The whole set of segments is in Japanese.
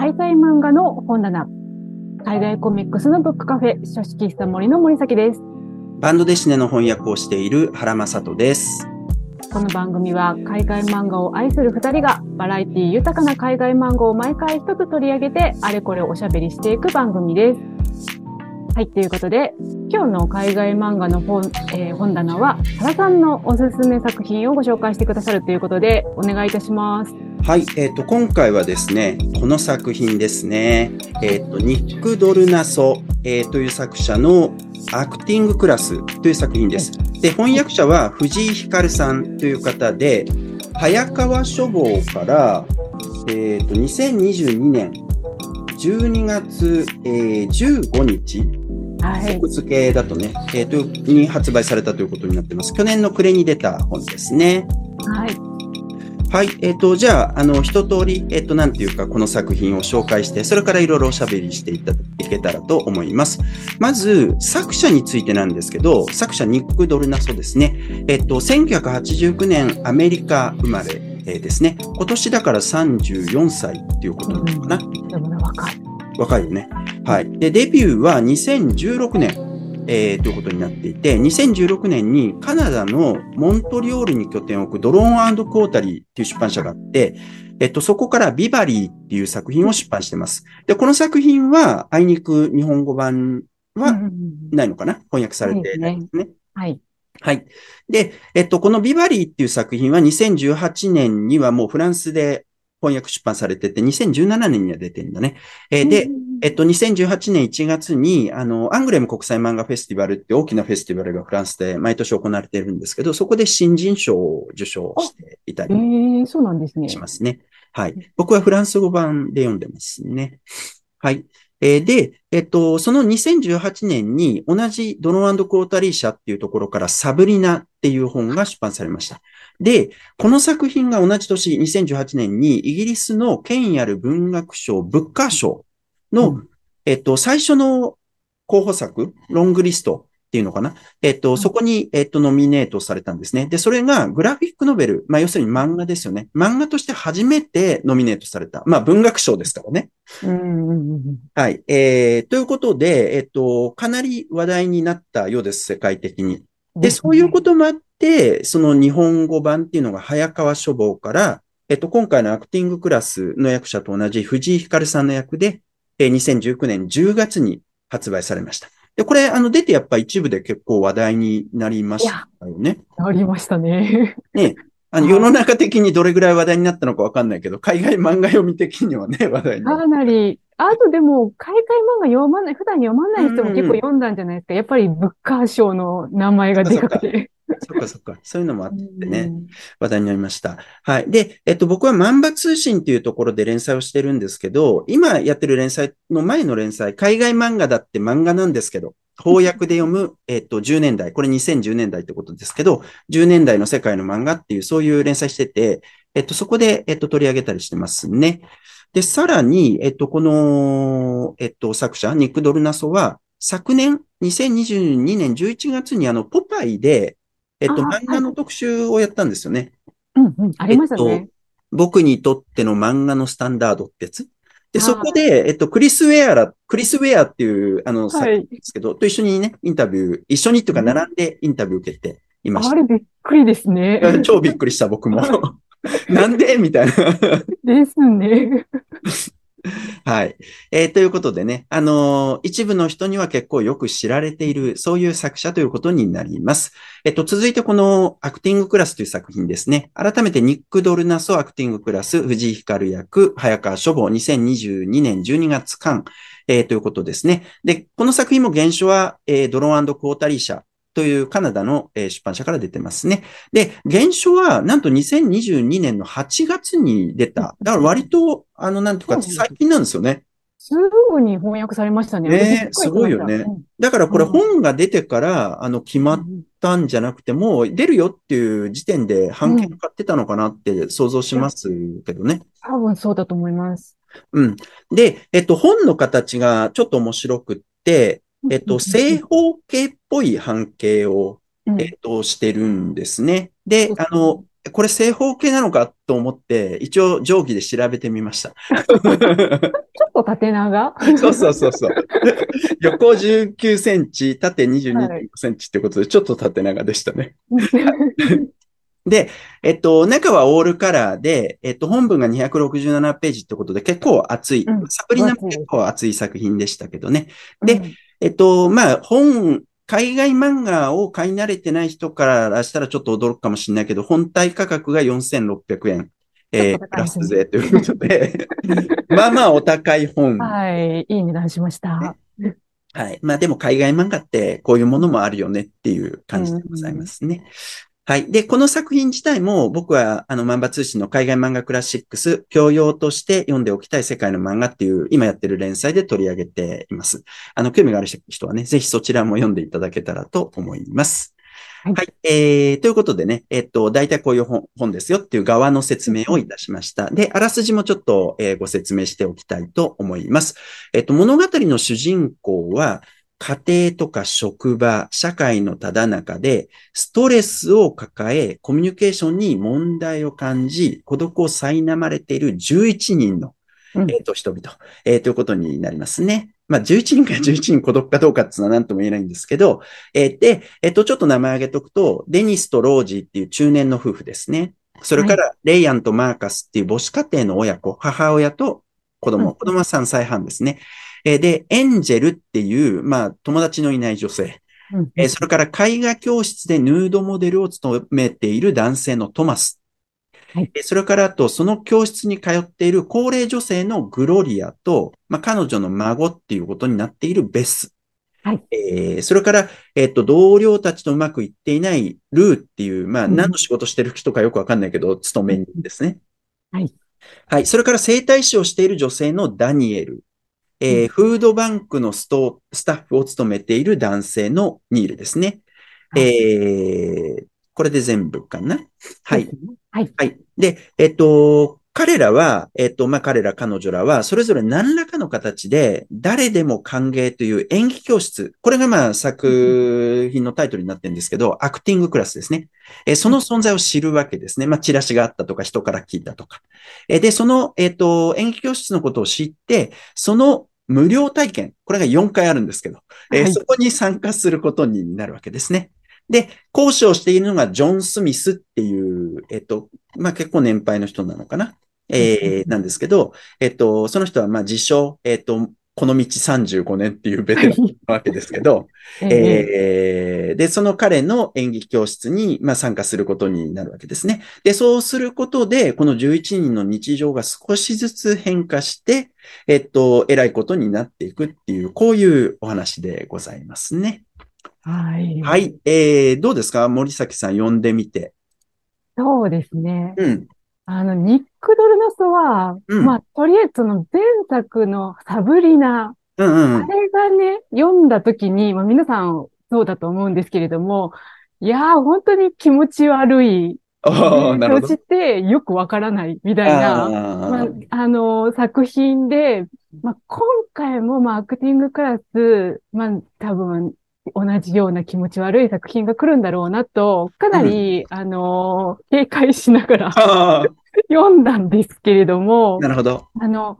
海外漫画の本棚、海外コミックスのブックカフェ、書式喫茶森の森崎です。バンドデシネの翻訳をしている原正人です。この番組は海外漫画を愛する二人がバラエティ豊かな海外漫画を毎回一つ取り上げてあれこれおしゃべりしていく番組です。はい、ということで今日の海外漫画の本,、えー本棚は原さんのおすすめ作品をご紹介してくださるということでお願いいたします。はい、えっ、と、今回はですね、この作品ですね、えっ、と、ニック・ドルナソ、えーという作者のアクティング・クラスという作品です。で、翻訳者は藤井光さんという方で、早川書房から、えっ、と、2022年12月、えー15日、はい。付けだとね、えっ、と、に発売されたということになってます。去年の暮れに出た本ですね。はい。はい。えっ、と、じゃあ、あの、一通り、えっ、と、なんていうか、この作品を紹介して、それからいろいろおしゃべりしていった、いけたらと思います。まず、作者についてなんですけど、作者ニック・ドルナソですね。えっ、と、1989年アメリカ生まれ、えーですね。今年だから34歳っていうことなのかな。でもね、若い。若いよね。はい。で、デビューは2016年、えーということになっていて、2016年にカナダのモントリオールに拠点を置くドローンクォータリーっていう出版社があって、えっと、そこからビバリーっていう作品を出版してます。で、この作品は、あいにく日本語版はうんうんうんないのかな？翻訳されてないですね。はい。はい。で、えっと、このビバリーっていう作品は2018年にはもうフランスで翻訳出版されてて、2017年には出てるんだね。えーで、うんえっと、2018年1月に、あの、アングレム国際漫画フェスティバルって大きなフェスティバルがフランスで毎年行われているんですけど、そこで新人賞を受賞していたえりー、そうなんですね。しますね。はい。僕はフランス語版で読んでますね。はい。えーで、えっと、その2018年に同じドローンクォータリー社っていうところからサブリナっていう本が出版されました。で、この作品が同じ年、2018年にイギリスの権威ある文学賞、ブッカー賞の、うんえっと、最初の候補作、ロングリストっていうのかな？えっと、そこに、えっと、ノミネートされたんですね。で、それがグラフィックノベル、まあ、要するに漫画ですよね。漫画として初めてノミネートされた。まあ、文学賞ですからね。はい。えー、ということで、えっと、かなり話題になったようです、世界的に。で、そういうこともあって、その日本語版っていうのが早川書房から、えっと、今回のアクティングクラスの役者と同じ藤井光さんの役で、えー2019年10月に発売されました。で、これ、あの、出てやっぱ一部で結構話題になりましたよね。ありましたね。ね。あの、はい世の中的にどれぐらい話題になったのかわかんないけど、海外漫画読み的にはね、話題になったかなり、あとでも、海外漫画読まない、普段読まない人も結構読んだんじゃないですか。やっぱりブッカー賞の名前がでかくて。そっかそっか。そういうのもあってね。うん話題になりました。はい。で、えっと、僕は万場通信っていうところで連載をしてるんですけど、今やってる連載の前の連載、海外漫画だって漫画なんですけど、翻訳で読む、えっと、10年代、これ2010年代ってことですけど、10年代の世界の漫画っていう、そういう連載してて、えっと、そこで、えっと、取り上げたりしてますね。で、さらに、えっと、この、えっと、作者、ニック・ドルナソは、昨年、2022年11月にあの、ポパイで、えっと、あ漫画の特集をやったんですよね。うんうん、ありましたえっね。と、僕にとっての漫画のスタンダードってやつ。で、はいそこで、えっと、クリス・ウェアラ、クリス・ウェアっていう、あの、作はい。品ですけど、と一緒にね、インタビュー、一緒にっていうか、並んでインタビュー受けていましあれびっくりですね。た。超びっくりした、僕も。なんで？みたいな。ですね。はい。えーということでね、あのー一部の人には結構よく知られている、そういう作者ということになります。えっと、続いてこのアクティングクラスという作品ですね。改めてニック・ドルナソアクティングクラス、藤井光役、早川書房、2022年12月間、えーということですね。で、この作品も原書は、えードローンクォータリー社というカナダの、えー出版社から出てますね。で、原書はなんと2022年の8月に出た。だから割と、あの、なんとか最近なんですよね。すぐに翻訳されましたね。ねすごいよねうんだからこれうん本が出てから、あの、決まったんじゃなくても、出るよっていう時点で版権買ってたのかなって想像しますけどね。多分そうだと思います。うん。で、えっと、本の形がちょっと面白くって、えっと、正方形っぽい半径を、うんえっと、してるんですね。であの、これ正方形なのかと思って、一応定規で調べてみました。ちょっと縦長？そうそうそうそう。横19センチ、縦22.5センチってことで、ちょっと縦長でしたね。で、えっと、中はオールカラーで、えっと、本文が267ページってことで結構厚い。うんサプリナも結構厚い作品でしたけどね。でうんえっと、まあ、本、海外漫画を買い慣れてない人からしたらちょっと驚くかもしれないけど、本体価格が4600円。えー、プラス税ということで、まあまあお高い本。はい、いい値段しました。はい。まあでも海外漫画ってこういうものもあるよねっていう感じでございますね。はい。で、この作品自体も僕はあの漫画通信の海外漫画クラシックス、教養として読んでおきたい世界の漫画っていう今やってる連載で取り上げています。あの、興味がある人はね、ぜひそちらも読んでいただけたらと思います。はいはい。えー、ということでね、えっと、大体こういう本本ですよっていう側の説明をいたしました。で、あらすじもちょっと、えーご説明しておきたいと思います。えっと、物語の主人公は、家庭とか職場、社会のただ中で、ストレスを抱え、コミュニケーションに問題を感じ、孤独を苛まれている11人の、うんえっと、人々、えーということになりますね。まあ、11人から11人孤独かどうかっていうのは何とも言えないんですけど、えーで、えっと、ちょっと名前挙げとくと、デニスとロージーっていう中年の夫婦ですね。それから、レイアンとマーカスっていう母子家庭の親子、母親と子供、うん子供は3歳半ですね。えーで、エンジェルっていう、まあ、友達のいない女性。うんえーそれから絵画教室でヌードモデルを務めている男性のトマス。はいえーそれからあと、その教室に通っている高齢女性のグロリアと、まあ、彼女の孫っていうことになっているベス。はいえーそれから、えっと、同僚たちとうまくいっていないルーっていう、まあ、うん何の仕事してる人かよくわかんないけど、勤め人ですね。はい。はい。それから整体師をしている女性のダニエル。えーフードバンクのストスタッフを務めている男性のニールですね。はいえーこれで全部かな？はい。。はい。はい。で、えっと、彼らは、えっと、まあ、彼ら、彼女らは、それぞれ何らかの形で、誰でも歓迎という演技教室。これがまあ、作品のタイトルになってるんですけど、アクティングクラスですね。えーその存在を知るわけですね。まあ、チラシがあったとか、人から聞いたとか。えーで、その、えっと、演技教室のことを知って、その無料体験、これが4回あるんですけど、えーはいそこに参加することになるわけですね。で、講師をしているのがジョン・スミスっていう、えっと、まあ、結構年配の人なのかな？えー、なんですけど、えっと、その人は、まあ、自称、えっと、この道35年っていうベテランなわけですけど、えええーで、その彼の演劇教室に、まあ、参加することになるわけですね。で、そうすることで、この11人の日常が少しずつ変化して、えっと、偉いことになっていくっていう、こういうお話でございますね。はい。は。い。えー、どうですか？森崎さん読んでみて。そうですね。うん。あの、ニック・ドルノソは、うん。まあ、とりあえずその前作のサブリナ、うんうんあ。れがね、読んだ時に、まあ皆さんそうだと思うんですけれども、いやー、本当に気持ち悪い。そしてよくわからないみたいな、まああ、あの、作品で、まあ、今回も、まあ、アクティングクラス、まあ、多分、同じような気持ち悪い作品が来るんだろうなと、かなり、あの、警戒しながらあ読んだんですけれどもー、なるほど。あの、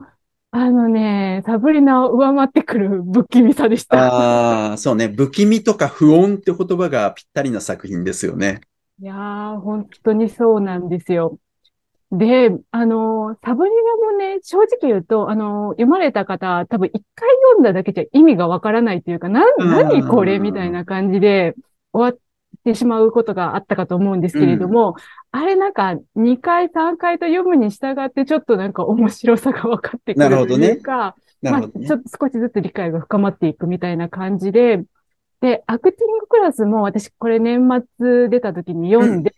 あのね、サブリナを上回ってくる不気味さでした。ああ、そうね。不気味とか不穏って言葉がぴったりな作品ですよね。いやー、本当にそうなんですよ。で、あの、サブリナもね、正直言うと、あの、読まれた方、多分一回読んだだけじゃ意味がわからないというか、な、うん何これみたいな感じで終わってしまうことがあったかと思うんですけれども、あれなんか2回3回と読むに従ってちょっとなんか面白さが分かってくるというか、なるほどね。まあ、ちょ。っと少しずつ理解が深まっていくみたいな感じで、で、アクティングクラスも私これ年末出た時に読んで、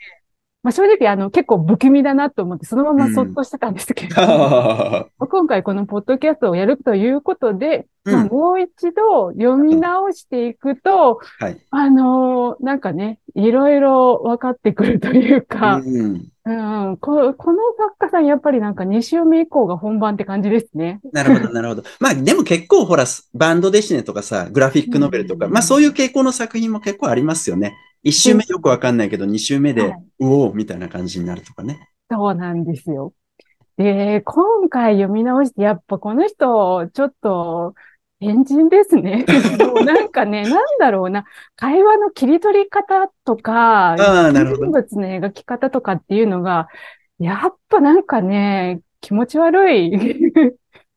まあ正直あの結構不気味だなと思ってそのままそっとしてたんですけれども、は今回このポッドキャストをやるということで、まあうんもう一度読み直していくと、はい。あのーなんかね、いろいろ分かってくるというか、うん。うん、こ、この作家さんやっぱりなんか2週目以降が本番って感じですね。なるほど、なるほど。まあ、でも結構ほら、バンドデシネとかさ、グラフィックノベルとか、うんまあそういう傾向の作品も結構ありますよね。一周目よくわかんないけど、二周目で、はいうおーみたいな感じになるとかね。そうなんですよ。で、今回読み直して、やっぱこの人、ちょっと、変人ですね。なんかね、なんだろうな、会話の切り取り方とか、人。物の描き方とかっていうのが、やっぱなんかね、気持ち悪い。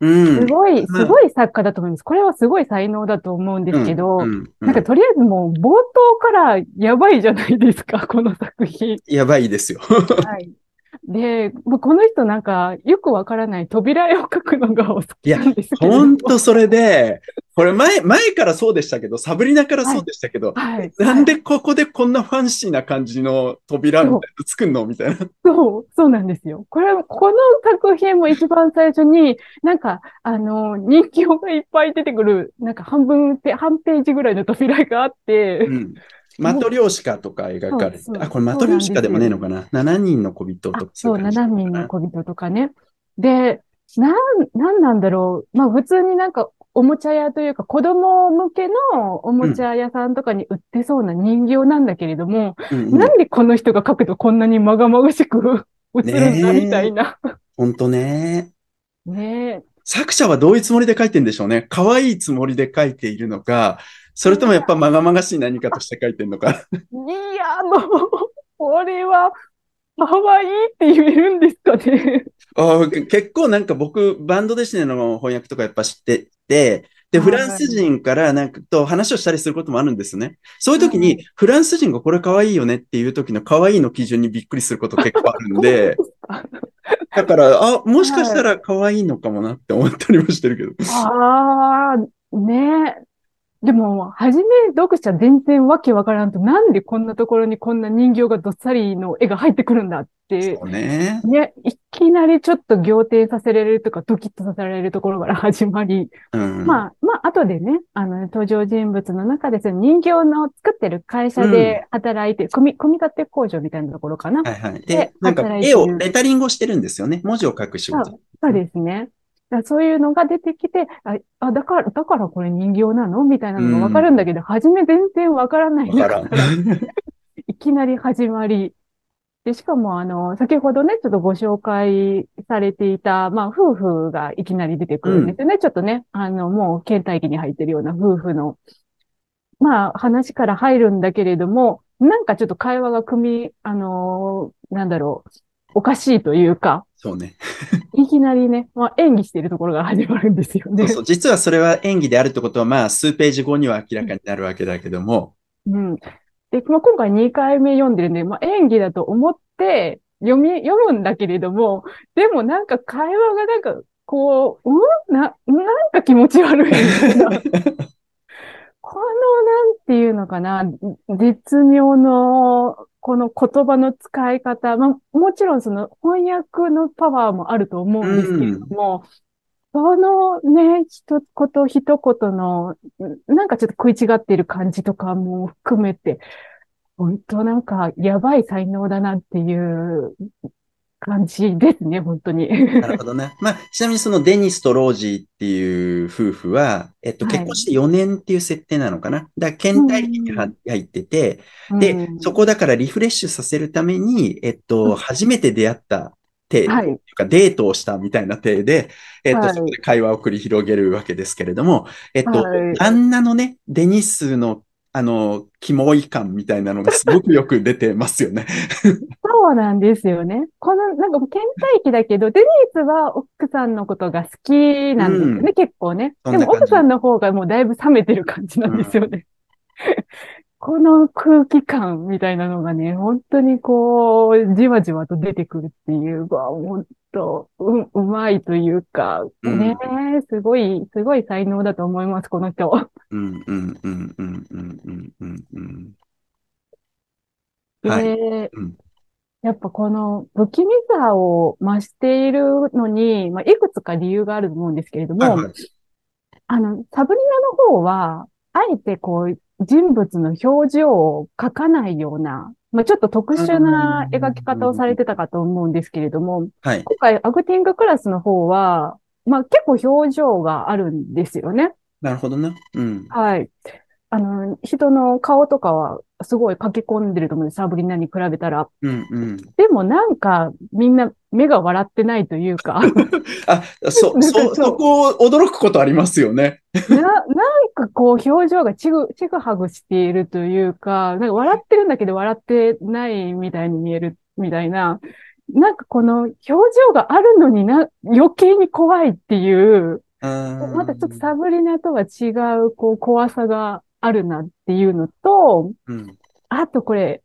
うん。すごい、まあすごい作家だと思います。これはすごい才能だと思うんですけど、うんうんうんなんかとりあえずもう冒頭からやばいじゃないですか、この作品。やばいですよ。はい。で、もうこの人なんかよくわからない扉絵を描くのがお好きなんですけれどほんとそれで、これ前、前からそうでしたけど、サブリナからそうでしたけど、はい。なんでここでこんなファンシーな感じの扉みたいなの作んのみたいな。そう、そうなんですよ。これ、この作品も一番最初に、なんか、あの、人形がいっぱい出てくる、なんか半分ペ、半ページぐらいの扉があって、うん。マトリョーシカとか描かれてあ、これマトリョーシカでもねえのかな ?7 人の小人とか、あそう、い感じ7人の小人とかね。で、なん、なんなんだろう。まあ普通になんかおもちゃ屋というか子供向けのおもちゃ屋さんとかに売ってそうな人形なんだけれども、うんうんなんでこの人が描くとこんなにまがまがしく映るんだみたいな。ほんとね。ねえ。作者はどういうつもりで書いてんでしょうね。可愛いつもりで書いているのか、それともやっぱまがまがしい何かとして書いてんのか。いや、もう、これは、可愛いって言えるんですかね。あ結構なんか僕、バンドデシネの翻訳とかやっぱ知ってて、で、はいフランス人からなんかと話をしたりすることもあるんですね。そういう時はに、フランス人がこれ可愛いよねっていう時の可愛いの基準にびっくりすること結構あるんで、だから、あ、もしかしたら可愛いのかもなって思ったりもしてるけど。ああ、ねえ。でも、はじめ読者全然わけわからんと、なんでこんなところにこんな人形がどっさりの絵が入ってくるんだって、そうね。ね、いきなりちょっと仰天させられるとか、ドキッとさせられるところから始まり、うん。まあ、まあ、後でね、あの、登場人物の中で、その人形の作ってる会社で働いて、組み、組み立て工場みたいなところかな。はいはい。でで、なんか絵を、レタリングをしてるんですよね。文字を書く仕事。そうですね。だそういうのが出てきて、あ、あだから、だからこれ人形なの？みたいなのがわかるんだけど、初め全然わからない。いきなり始まり。で、しかもあの、先ほどね、ちょっとご紹介されていた、まあ、夫婦がいきなり出てくるんですよね。ちょっとね、あの、もう倦怠期に入ってるような夫婦の、まあ、話から入るんだけれども、なんかちょっと会話が組み、あのーなんだろう、おかしいというか、そうね。いきなりね、まあ、演技しているところが始まるんですよね。そうそう。実はそれは演技であるってことは、まあ、数ページ後には明らかになるわけだけども、うん。で、まあ、今回2回目読んでるんで、まあ、演技だと思って読み、読むんだけれども、でもなんか会話がなんか、こう、うん？な、なんか気持ち悪い。この、なんていうのかな、絶妙の、この言葉の使い方、まあ、もちろんその翻訳のパワーもあると思うんですけれども、そのね、一言一言の、なんかちょっと食い違っている感じとかも含めて、本当なんかやばい才能だなっていう感じですね、本当に。なるほどね。まあ、ちなみにそのデニスとロージーっていう夫婦は、えっと、はい結婚して4年っていう設定なのかな。だから、倦怠期には入ってて、でう、んそこだからリフレッシュさせるために、えっと、初めて出会った体、はいというかデートをしたみたいな体で、えっと、はいそこで会話を繰り広げるわけですけれども、えっとはい、旦那のね、デニスの、あの、キモい感みたいなのがすごくよく出てますよね。そうなんですよね。この、なんかもう倦怠期だけど、デニスは奥さんのことが好きなんですよね、うん結構ね。でも奥さんの方がもうだいぶ冷めてる感じなんですよね。この空気感みたいなのがね、本当にこう、じわじわと出てくるっていう、わ、本当、う、うまいというか、うんね、すごい、すごい才能だと思います、この人。うん、うん、うん、うん、うん、うん、うん、うん。はい。で、うんやっぱこの不気味さを増しているのに、まあ、いくつか理由があると思うんですけれども、はいはいあの、サブリナの方は、あえてこう、人物の表情を描かないような、まあ、ちょっと特殊な描き方をされてたかと思うんですけれども、はい。今回アクティングクラスの方は、まあ、結構表情があるんですよね。なるほどね。うん。はい。あの、人の顔とかはすごい書き込んでると思うんです、サブリナに比べたら。うんうん。でもなんか、みんな目が笑ってないというか、あ、そ、なんかそ、そこ驚くことありますよね。な、かこう表情がちぐ、ちぐはぐしているというか、なんか笑ってるんだけど笑ってないみたいに見えるみたいな、なんかこの表情があるのにな、余計に怖いっていう、ままたちょっとサブリナとは違う、こう、怖さがあるなっていうのと、うん。あとこれ、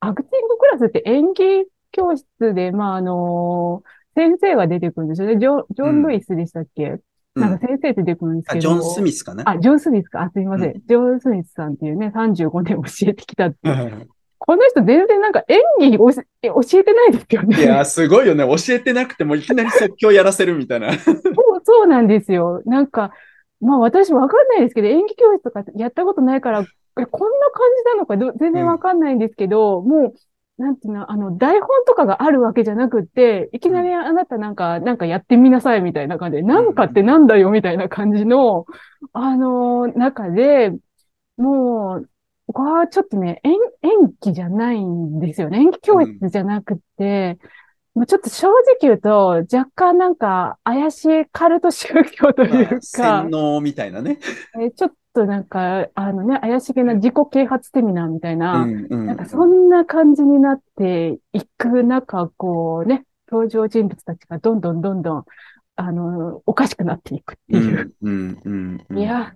アクティングクラスって演技教室で、まあ、あの先生が出てくるんですよね。ジョン、ジョン・ルイスでしたっけ、うんなんか先生出てくるんですあ、けど。ジョン・スミスかな？あ、ジョン・スミスか。あ、すみません。うジョン・スミスさんっていうね、35年教えてきたっていう。いこの人全然なんか演技教えてないですよね。や、すごいよね。教えてなくてもいきなり即興やらせるみたいな。そう、そうなんですよ。なんか、まあ私わかんないですけど、演技教室とかやったことないから、えこんな感じなのかど全然わかんないんですけど、もう、なんていうの、あの、台本とかがあるわけじゃなくって、いきなりあなたなんか、なんかやってみなさいみたいな感じで、なんかってなんだよみたいな感じの、あの、中で、もう、これはちょっとね、演、演技じゃないんですよね。演技教室じゃなくって、もうちょっと正直言うと、若干なんか怪しいカルト宗教というか、洗脳みたいなね。えーちょっとなんか、あのね、怪しげな自己啓発セミナーみたいな、うんうんなんかそんな感じになっていく中、こうね、登場人物たちがどんどんどんどん、あの、おかしくなっていくってういう。んうんうんうんいや、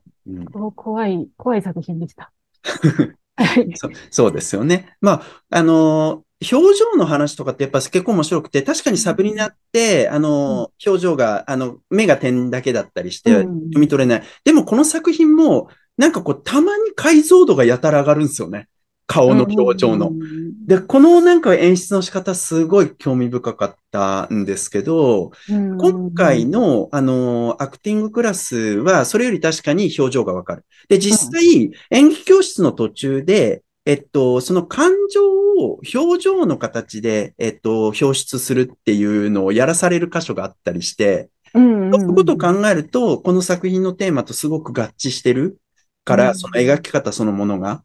怖い、怖い作品でした。はい。そそうですよね。まあ、あの、表情の話とかってやっぱ結構面白くて、確かにサブリナって、あの、表情が、あの、目が点だけだったりしてうん読み取れない。でもこの作品も、なんかこう、たまに解像度がやたら上がるんですよね。顔の表情のう。んで、このなんか演出の仕方すごい興味深かったんですけど、うん今回の、あの、アクティングクラスは、それより確かに表情がわかる。で、実際、演劇教室の途中で、えっと、その感情を表情の形で、えっと、表出するっていうのをやらされる箇所があったりして、うんうんそういうことを考えると、この作品のテーマとすごく合致してるから、うんその描き方そのものが。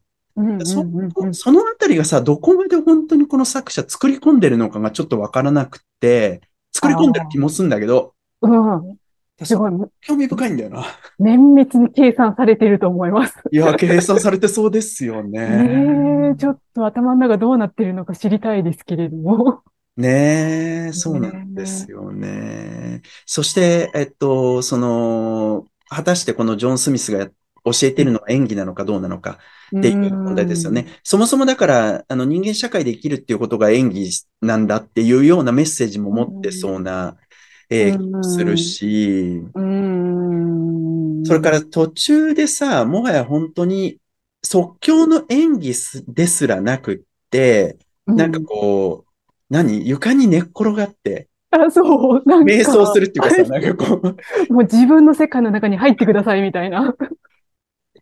そそのあたりがさ、どこまで本当にこの作者作り込んでるのかがちょっとわからなくて、作り込んでる気もするんだけど、うん。すごい、興味深いんだよな。綿密に計算されていると思います。いや、計算されてそうですよねねえ、。ちょっと頭の中どうなってるのか知りたいですけれども。ねえ、そうなんですよね。そして、えっと、その、果たしてこのジョン・スミスが教えてるのは演技なのかどうなのかっていう問題ですよね。そもそもだから、あの人間社会で生きるっていうことが演技なんだっていうようなメッセージも持ってそうな、えーするし。それから途中でさ、もはや本当に即興の演技すですらなくって、なんかこう、何？床に寝っ転がって、あ、そう、なんか。瞑想するっていうかさ、なんかこう、もう自分の世界の中に入ってくださいみたいな。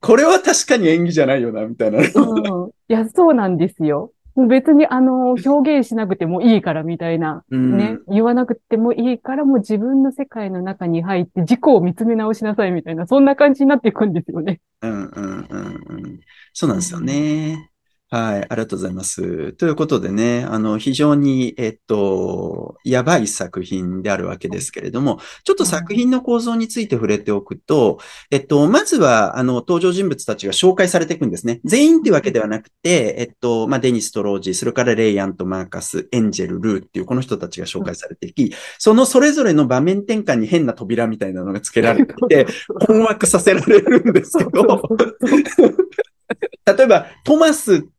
これは確かに演技じゃないよな、みたいな。うん。いや、そうなんですよ。もう別にあの、表現しなくてもいいからみたいな。うんね。言わなくてもいいから、もう自分の世界の中に入って自己を見つめ直しなさいみたいな、そんな感じになっていくんですよね。うんうんうんうん。そうなんですよね。はい、ありがとうございます。ということでね、あの、非常に、えっと、やばい作品であるわけですけれども、ちょっと作品の構造について触れておくと、えっと、まずは、あの、登場人物たちが紹介されていくんですね。全員っていうわけではなくて、えっと、まあ、デニスとロージー、それからレイアンとマーカス、エンジェル、ルーっていうこの人たちが紹介されていき、そのそれぞれの場面転換に変な扉みたいなのが付けられていて、困惑させられるんですけど、例えば、トマス、あ、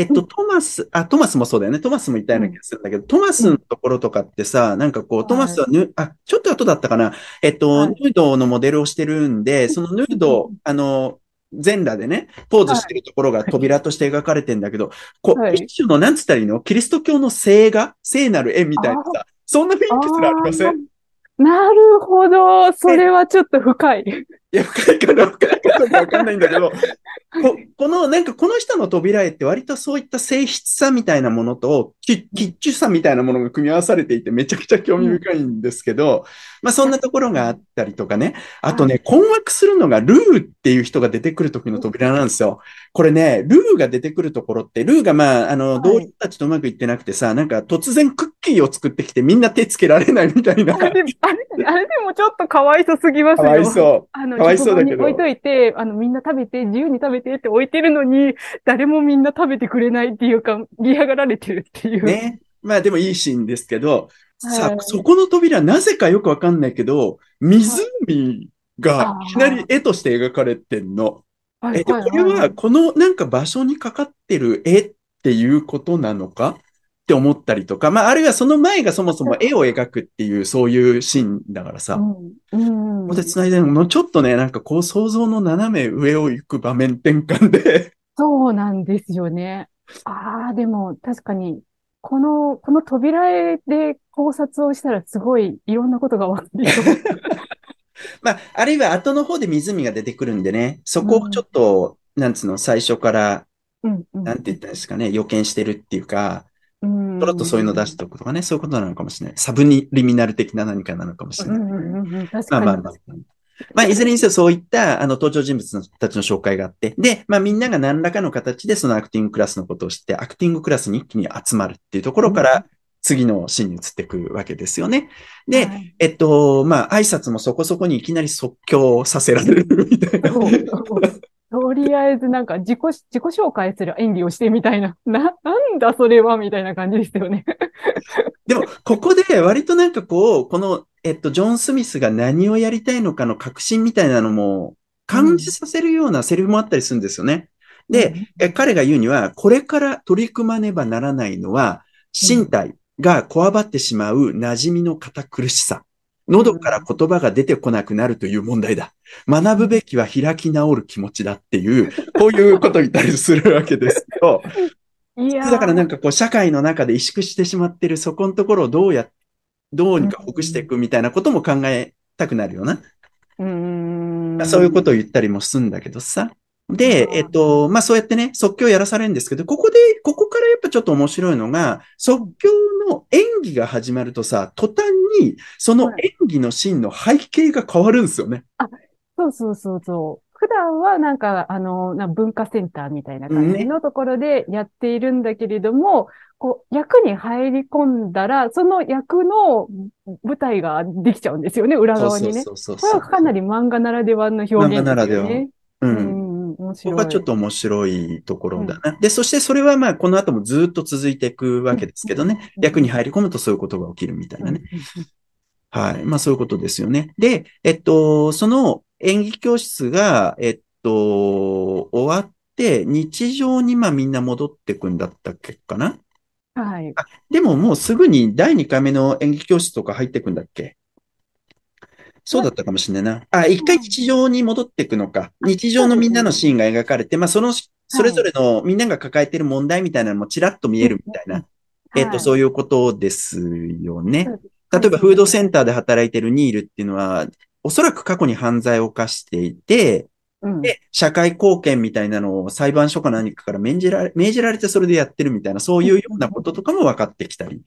えっと、トマス、あ、トマスもそうだよね。トマスも言ったような気がするんだけど、トマスのところとかってさ、なんかこう、トマスはぬ、あ、ちょっと後だったかな。えっと、はい。ヌードのモデルをしてるんで、そのヌード、あの、全裸でね、ポーズしてるところが扉として描かれてんだけど、こう、はい。一種の、なんつったらいいの？キリスト教の聖画？聖なる絵みたいなさ、そんな雰囲気すらありません？なるほど。それはちょっと深い。いや、深いかな、深いかどうかわかんないんだけど、ここの、なんかこの人の扉絵って割とそういった性質さみたいなものと、キキッチュさみたいなものが組み合わされていてめちゃくちゃ興味深いんですけど、まあそんなところがあったりとかね。あとね、困惑するのがルーっていう人が出てくる時の扉なんですよ。これね、ルーが出てくるところって、ルーがまあ、あの、はい同僚たちとうまくいってなくてさ、なんか突然クッキーを作ってきてみんな手つけられないみたいな。あれで、あれ、あれでもちょっとかわいそすぎますかよ。わいそう。あの、かわいそうだけど置いといて、あの、みんな食べて、自由に食べてって置いてるのに、誰もみんな食べてくれないっていうか、嫌がられてるっていう。ね。まあでもいいシーンですけど、さはい、そこの扉、なぜかよくわかんないけど、湖がいきなり絵として描かれてんの。はいえっと、これは、このなんか場所にかかってる絵っていうことなのか？って思ったりとか、まあ、あるいはその前がそもそも絵を描くっていう、そういうシーンだからさ、うん。うん。で繋いでるの、ちょっとね、なんかこう想像の斜め上を行く場面転換で、そうなんですよね。ああ、でも確かに、この、この扉絵で考察をしたらすごいいろんなことがわかるよ。まあ、あるいは後の方で湖が出てくるんでね、そこをちょっと、なんつうの、最初から、うん、うん。なんて言ったんですかね、予見してるっていうか、うん。ちょろっとそういうの出しておくとかね、そういうことなのかもしれない。サブリミナル的な何かなのかもしれない。うん、うん、うんうん。確まあ。まあまあ。まあ、いずれにせよそういった、あの、登場人物たちの紹介があって、で、まあみんなが何らかの形でそのアクティングクラスのことを知って、アクティングクラスに一気に集まるっていうところから、次のシーンに移っていくわけですよね。で、はいえっと、まあ、挨拶もそこそこにいきなり即興させられるみたいな。とりあえずなんか自己、自己紹介する演技をしてみたいな。な、なんだそれはみたいな感じですよね。でも、ここで割となんかこう、この、えっと、ジョン・スミスが何をやりたいのかの確信みたいなのも感じさせるようなセリフもあったりするんですよね。で、え彼が言うには、これから取り組まねばならないのは、身体がこわばってしまう馴染みの堅苦しさ。喉から言葉が出てこなくなるという問題だ。学ぶべきは開き直る気持ちだっていう、こういうことを言ったりするわけですけど、いやーだからなんかこう社会の中で萎縮してしまってるそこのところをどうや、どうにかほぐしていくみたいなことも考えたくなるよな。うーん。まあそういうことを言ったりもするんだけどさ。で、うんえっと、まあそうやってね、即興やらされるんですけど、ここで、ここからやっぱちょっと面白いのが、即興の演技が始まるとさ、途端にその演技のシーンの背景が変わるんですよね。そうそうそうそう。普段はなんか、あの、な文化センターみたいな感じのところでやっているんだけれども、こう、役に入り込んだら、その役の舞台ができちゃうんですよね、裏側にね。そうそうこれそうそう。はかなり漫画ならではの表現ですよ漫画ならでね。う。うんん、面こ白い。こはちょっと面白いところだな。で、そしてそれはまあこの後もずっと続いていくわけですけどね。うん役に入り込むとそういうことが起きるみたいなね。うんうんはい。まあそういうことですよね。で、えっと、その演技教室が、えっと、終わって日常にまあみんな戻ってくんだったっけかな？はい。でももうすぐに第2回目の演技教室とか入ってくんだっけ？そうだったかもしれないな。あ、一回日常に戻っていくのか。日常のみんなのシーンが描かれて、まあその、それぞれのみんなが抱えてる問題みたいなのもちらっと見えるみたいな。えっと、そういいうことですよね。う例えば、フードセンターで働いてるニールっていうのは、おそらく過去に犯罪を犯していて、うん。で、社会貢献みたいなのを裁判所か何かから命じられ、命じられてそれでやってるみたいな、そういうようなこととかも分かってきたり、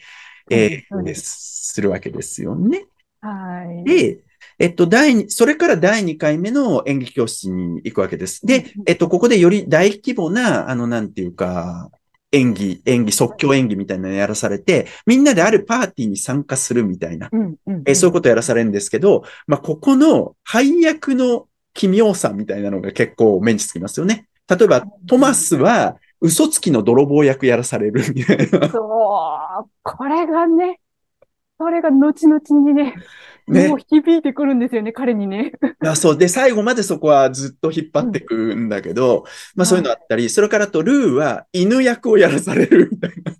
えーするわけですよね。はい。で、えっと、第二、それから第2回目の演劇教室に行くわけです。でうん、えっと、ここでより大規模な、あの、なんていうか、演技、演技、即興演技みたいなのやらされて、みんなであるパーティーに参加するみたいな、うんうんえーそういうことやらされるんですけど、まあ、ここの配役の奇妙さみたいなのが結構目につきますよね。例えば、トマスは嘘つきの泥棒役やらされるみたいな。そう、これがね、それが後々にね、ねもう響いてくるんですよね、彼にね。あそう。で、最後までそこはずっと引っ張ってくんだけど、まあそういうのあったり、それからあとルーは犬役をやらされるみたいな。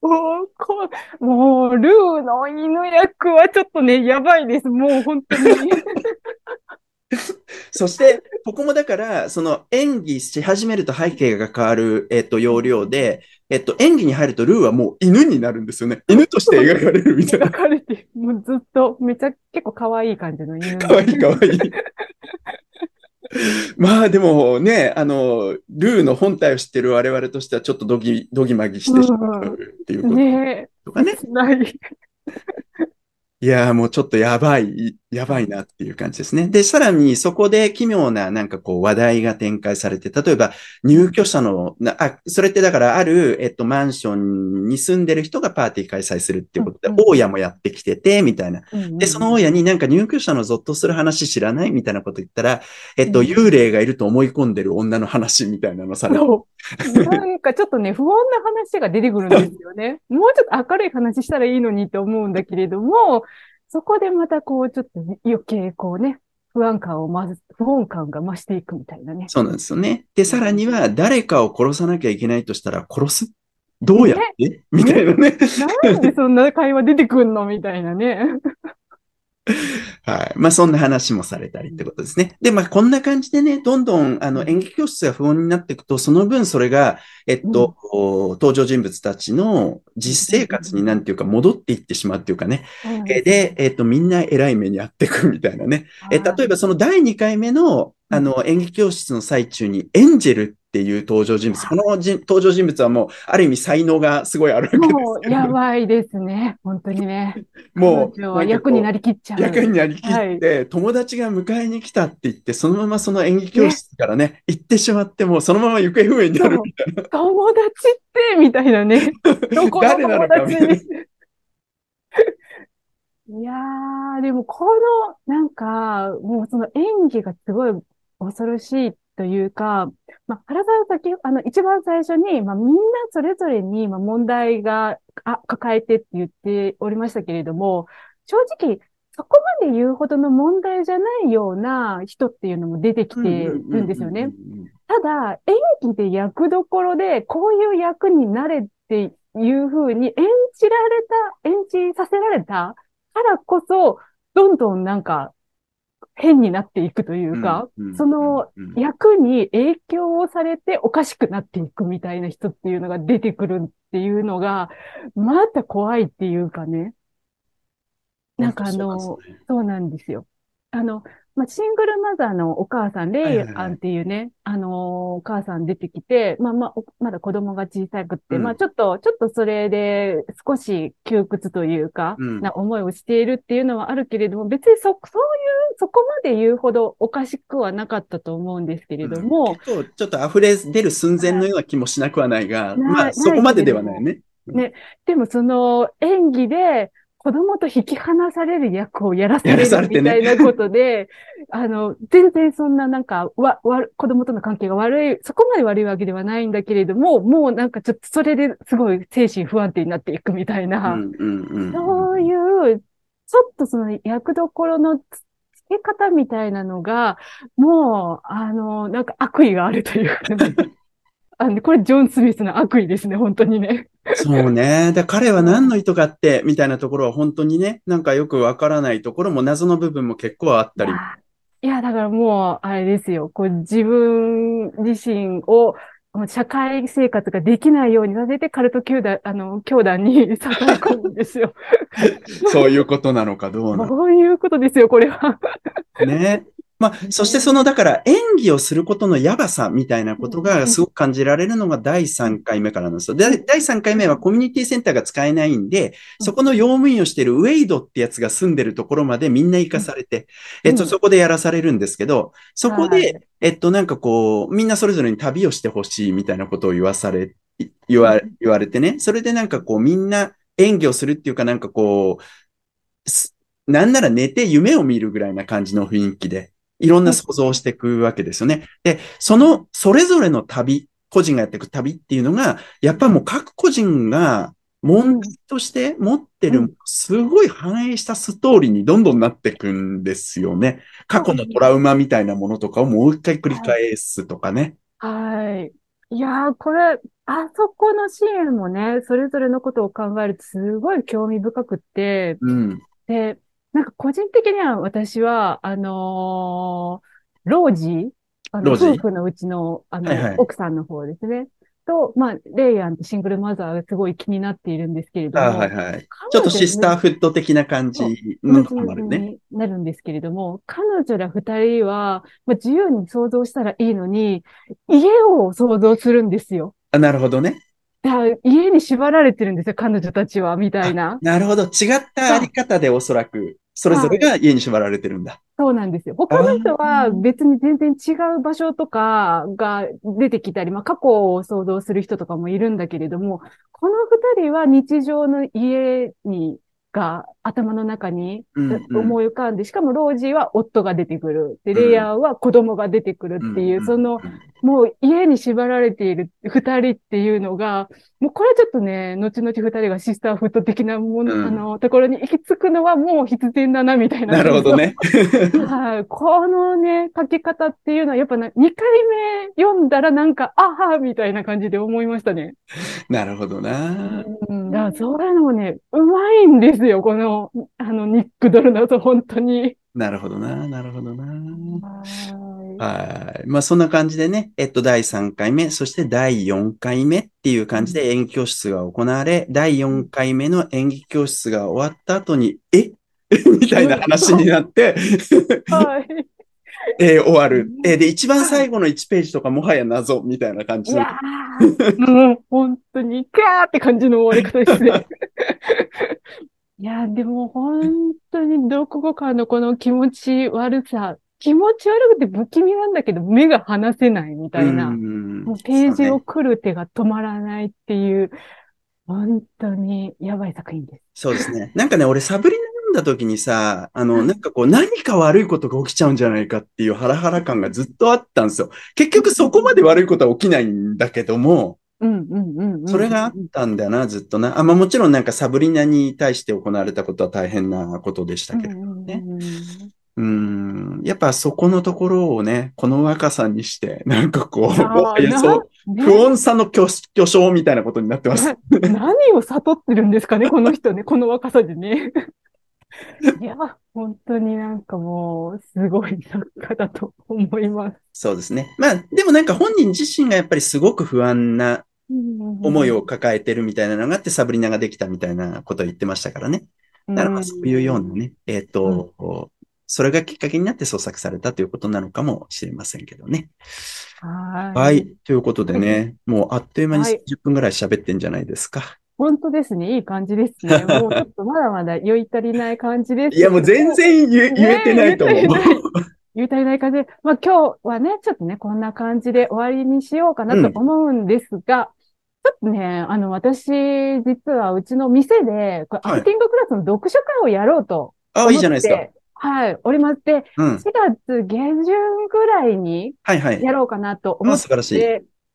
もう、こもう、ルーの犬役はちょっとね、やばいです。もう本当に。そして、ここもだから、その演技し始めると背景が変わる、えっと、要領で、えっと、演技に入るとルーはもう犬になるんですよね。犬として描かれるみたい描な。かれて、もうずっと、めちゃ、結構可愛い感じの犬かわいいかわいい。まあでもね、あの、ルーの本体を知ってる我々としてはちょっとドギ、ドギマギしてしまうっていうことねとかね。え。ない。いやーもうちょっとやばい、やばいなっていう感じですね。で、さらにそこで奇妙ななんかこう話題が展開されて、例えば入居者の、なあ、それってだからある、えっと、マンションに住んでる人がパーティー開催するっていうことでうんうん、大家もやってきてて、みたいな。うんで、その大家になんか入居者のゾッとする話知らないみたいなこと言ったら、えっと、うん幽霊がいると思い込んでる女の話みたいなのされう。なんかちょっとね、不穏な話が出てくるんですよね。もうちょっと明るい話したらいいのにって思うんだけれども、そこでまたこう、ちょっとね余計こうね、不安感をまず、不穏感が増していくみたいなね。そうなんですよね。で、さらには誰かを殺さなきゃいけないとしたら殺すどうやって？みたいなね。なんでそんな会話出てくんの？みたいなね。はい。まあ、そんな話もされたりってことですね。で、まあ、こんな感じでね、どんどん、あの、演劇教室が不穏になっていくと、その分それが、えっと、登場人物たちの実生活になんていうか戻っていってしまうっていうかね。えで、えっと、みんな偉い目にあっていくみたいなね。え、例えばその第2回目の、あの、演劇教室の最中に、エンジェルっていう登場人物。この人登場人物はもう、ある意味才能がすごいあるわけですもう、やばいですね。本当にね。もう、役になりりきっちゃう。役になりきって、友達が迎えに来たって言って、そのままその演劇教室からね、行ってしまって、もうそのまま行方不明になるみたいな。友達って、みたいなね。どこの誰なの友達かみたいなに。いやー、でもこの、なんか、もうその演技がすごい恐ろしいというか、まあ、原沢先、あの、一番最初に、まあ、みんなそれぞれに、まあ、問題が、あ、抱えてって言っておりましたけれども、正直、そこまで言うほどの問題じゃないような人っていうのも出てきてるんですよね。ただ、演技で役どころで、こういう役になれっていう風に演じられた、演じさせられたからこそ、どんどんなんか変になっていくというか、その役に影響をされておかしくなっていくみたいな人っていうのが出てくるっていうのが、また怖いっていうかね。なんかあの、そうなんですよ。あの、まあ、シングルマザーのお母さん、レイアンっていうね、あの、お母さん出てきて、まあまあ、まだ子供が小さくって、うん。まあちょっと、ちょっとそれで少し窮屈というか、うん。な思いをしているっていうのはあるけれども、別にそ、そういう、そこまで言うほどおかしくはなかったと思うんですけれども、結構ちょっと溢れ出る寸前のような気もしなくはないが、まあそこまでではないね。でもその演技で子供と引き離される役をやらされやらされてねるみたいなことで、あの、全然そんななんか、わ、わ、子供との関係が悪い、そこまで悪いわけではないんだけれども、もうなんかちょっとそれですごい精神不安定になっていくみたいな、そういう、ちょっとその役どころのつけ方みたいなのが、もう、あの、なんか悪意があるというかね。あの、これジョン・スミスの悪意ですね、本当にね。そうね。で、彼は何の意図があって、みたいなところは本当にね、なんかよくわからないところも謎の部分も結構あったり。いや、だからもう、あれですよ。こう、自分自身を、社会生活ができないようにさせて、カルト球団、あの、教団に誘い込むんですよ。そういうことなのかどうなのか。そういうことですよ、これは。ね。まあ、そしてその、だから演技をすることのやばさみたいなことがすごく感じられるのが第3回目からなんですよ。で、第3回目はコミュニティセンターが使えないんで、そこの用務員をしているウェイドってやつが住んでるところまでみんな行かされて、えっと、そこでやらされるんですけど、そこで、えっと、なんかこう、みんなそれぞれに旅をしてほしいみたいなことを言わされ、言わ、言われてね、それでなんかこう、みんな演技をするっていうかなんかこう、なんなら寝て夢を見るぐらいな感じの雰囲気で、いろんな想像をしていくわけですよね。で、その、それぞれの旅、個人がやっていく旅っていうのが、やっぱりもう各個人が問題として持ってる、すごい反映したストーリーにどんどんなっていくんですよね。過去のトラウマみたいなものとかをもう一回繰り返すとかね。はい。いやー、これ、あそこのシーンもね、それぞれのことを考えるとすごい興味深くって、うん。で、なんか個人的には私は、あのー、ロージーあの、夫婦のうちの、あの、はいはい奥さんの方ですね。と、まあ、レイヤンとシングルマザーがすごい気になっているんですけれども。あはいはい。ちょっとシスターフット的な感じのとこもあるね。になるんですけれども、彼女ら二人は、まあ、自由に想像したらいいのに、家を想像するんですよ。あなるほどね。だ家に縛られてるんですよ、彼女たちは、みたいな。なるほど。違ったあり方でおそらく、それぞれが家に縛られてるんだ。そうなんですよ。他の人は別に全然違う場所とかが出てきたり、まあ過去を想像する人とかもいるんだけれども、この二人は日常の家にが頭の中に思い浮かんで、しかもロージーは夫が出てくる。で、レイヤーは子供が出てくるっていう、その、もう家に縛られている二人っていうのが、もうこれちょっとね、後々二人がシスターフット的なもの、うん、あの、ところに行き着くのはもう必然だな、みたいな。なるほどね。はい。このね、書き方っていうのは、やっぱな、2回目読んだらなんか、あはみたいな感じで思いましたね。なるほどな。うん。だからそういうのもね、うまいんですよ、この、あの、ニック・ドルナと本当に。なるほどな、なるほどな。はい。まあそんな感じでね、えっと、第3回目、そして第4回目っていう感じで演技教室が行われ、第4回目の演技教室が終わった後に、え？みたいな話になってはい。えー、終わる。えー、で、一番最後の1ページとかもはや謎みたいな感じいやもう本当に、キャーって感じの終わり方ですね。いや、でも本当にどこかのこの気持ち悪さ、気持ち悪くて不気味なんだけど目が離せないみたいな、もうページを来る手が止まらないっていう、本当にやばい作品です。そうですね。なんかね、俺サブリナ読んだ時にさ、あの、なんかこう何か悪いことが起きちゃうんじゃないかっていうハラハラ感がずっとあったんですよ。結局そこまで悪いことは起きないんだけども、それがあったんだよな、ずっとな。あ、まあもちろんなんかサブリナに対して行われたことは大変なことでしたけどね。うん、やっぱそこのところをね、この若さにして、なんかこう、そう不穏さの巨巨匠みたいなことになってます。何を悟ってるんですかね、この人ね、この若さでね。いや、本当になんかもう、すごい作家だと思います。そうですね。まあ、でもなんか本人自身がやっぱりすごく不安な思いを抱えてるみたいなのがあって、サブリナができたみたいなことを言ってましたからね。だからまあそういうようなね、えっ、ー、と、うん、それがきっかけになって創作されたということなのかもしれませんけどね。はい。はい。ということでね、もうあっという間に30分ぐらい喋ってんじゃないですか。本当ですね。いい感じですね。もうちょっとまだまだ酔い足りない感じです。いや、もう全然言,、言えてないと思う。言い足りない感じで。まあ今日はね、ちょっとね、こんな感じで終わりにしようかなと思うんですが、ちょっとね、あの、私、実はうちの店で、これアクティングクラスの読書会をやろうとああ、いいじゃないですか。はい、おりまして、うん、4月下旬ぐらいに、はいはい。やろうかなと思って、素晴らしい。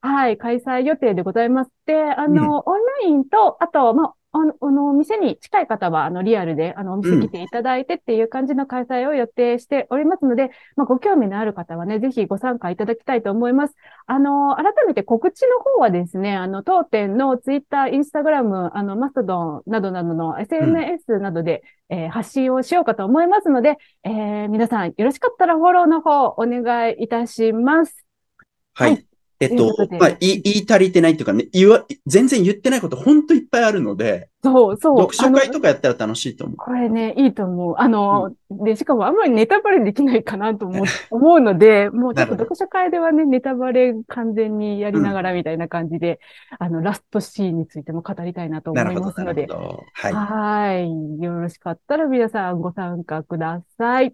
はい、開催予定でございます。で、あの、うん、オンラインと、あと、まあ、あの、あの、店に近い方は、あの、リアルで、あの、お店来ていただいてっていう感じの開催を予定しておりますので、うん、まあ、ご興味のある方はね、ぜひご参加いただきたいと思います。あの、改めて告知の方はですね、あの、当店のツイッター、インスタグラム、あの、マストドンなどなどの SNS などで、うん、えー、発信をしようかと思いますので、えー、皆さんよろしかったらフォローの方お願いいたします。はい、はいえっと、まあ、言い足りてないっていうかね、言わ、全然言ってないこと本当いっぱいあるので、そうそう。読書会とかやったら楽しいと思う。これね、いいと思う。あの、うん、で、しかもあんまりネタバレできないかなと思う 思うので、もうちょっと読書会ではね、ネタバレ完全にやりながらみたいな感じで、うん、あの、ラストシーンについても語りたいなと思いますので、はい。はい。よろしかったら皆さんご参加ください。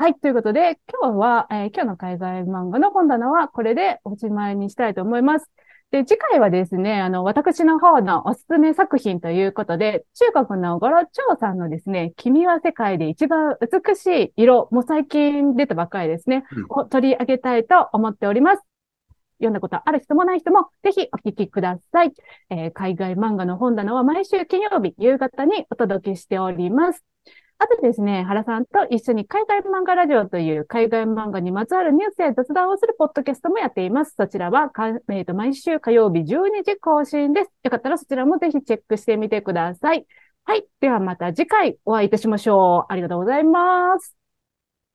はい。ということで、今日は、えー、今日の海外漫画の本棚はこれでおしまいにしたいと思います。で、次回はですね、あの、私の方のおすすめ作品ということで、中国のゴロチョウさんのですね、君は世界で一番美しい色、もう最近出たばっかりですね、うん、を取り上げたいと思っております。読んだことある人もない人も、ぜひお聞きください。えー、海外漫画の本棚は毎週金曜日夕方にお届けしております。あとですね、原さんと一緒に海外漫画ラジオという海外漫画にまつわるニュースや雑談をするポッドキャストもやっています。そちらは、えーと、毎週火曜日12時更新です。よかったらそちらもぜひチェックしてみてください。はい。ではまた次回お会いいたしましょう。ありがとうございます。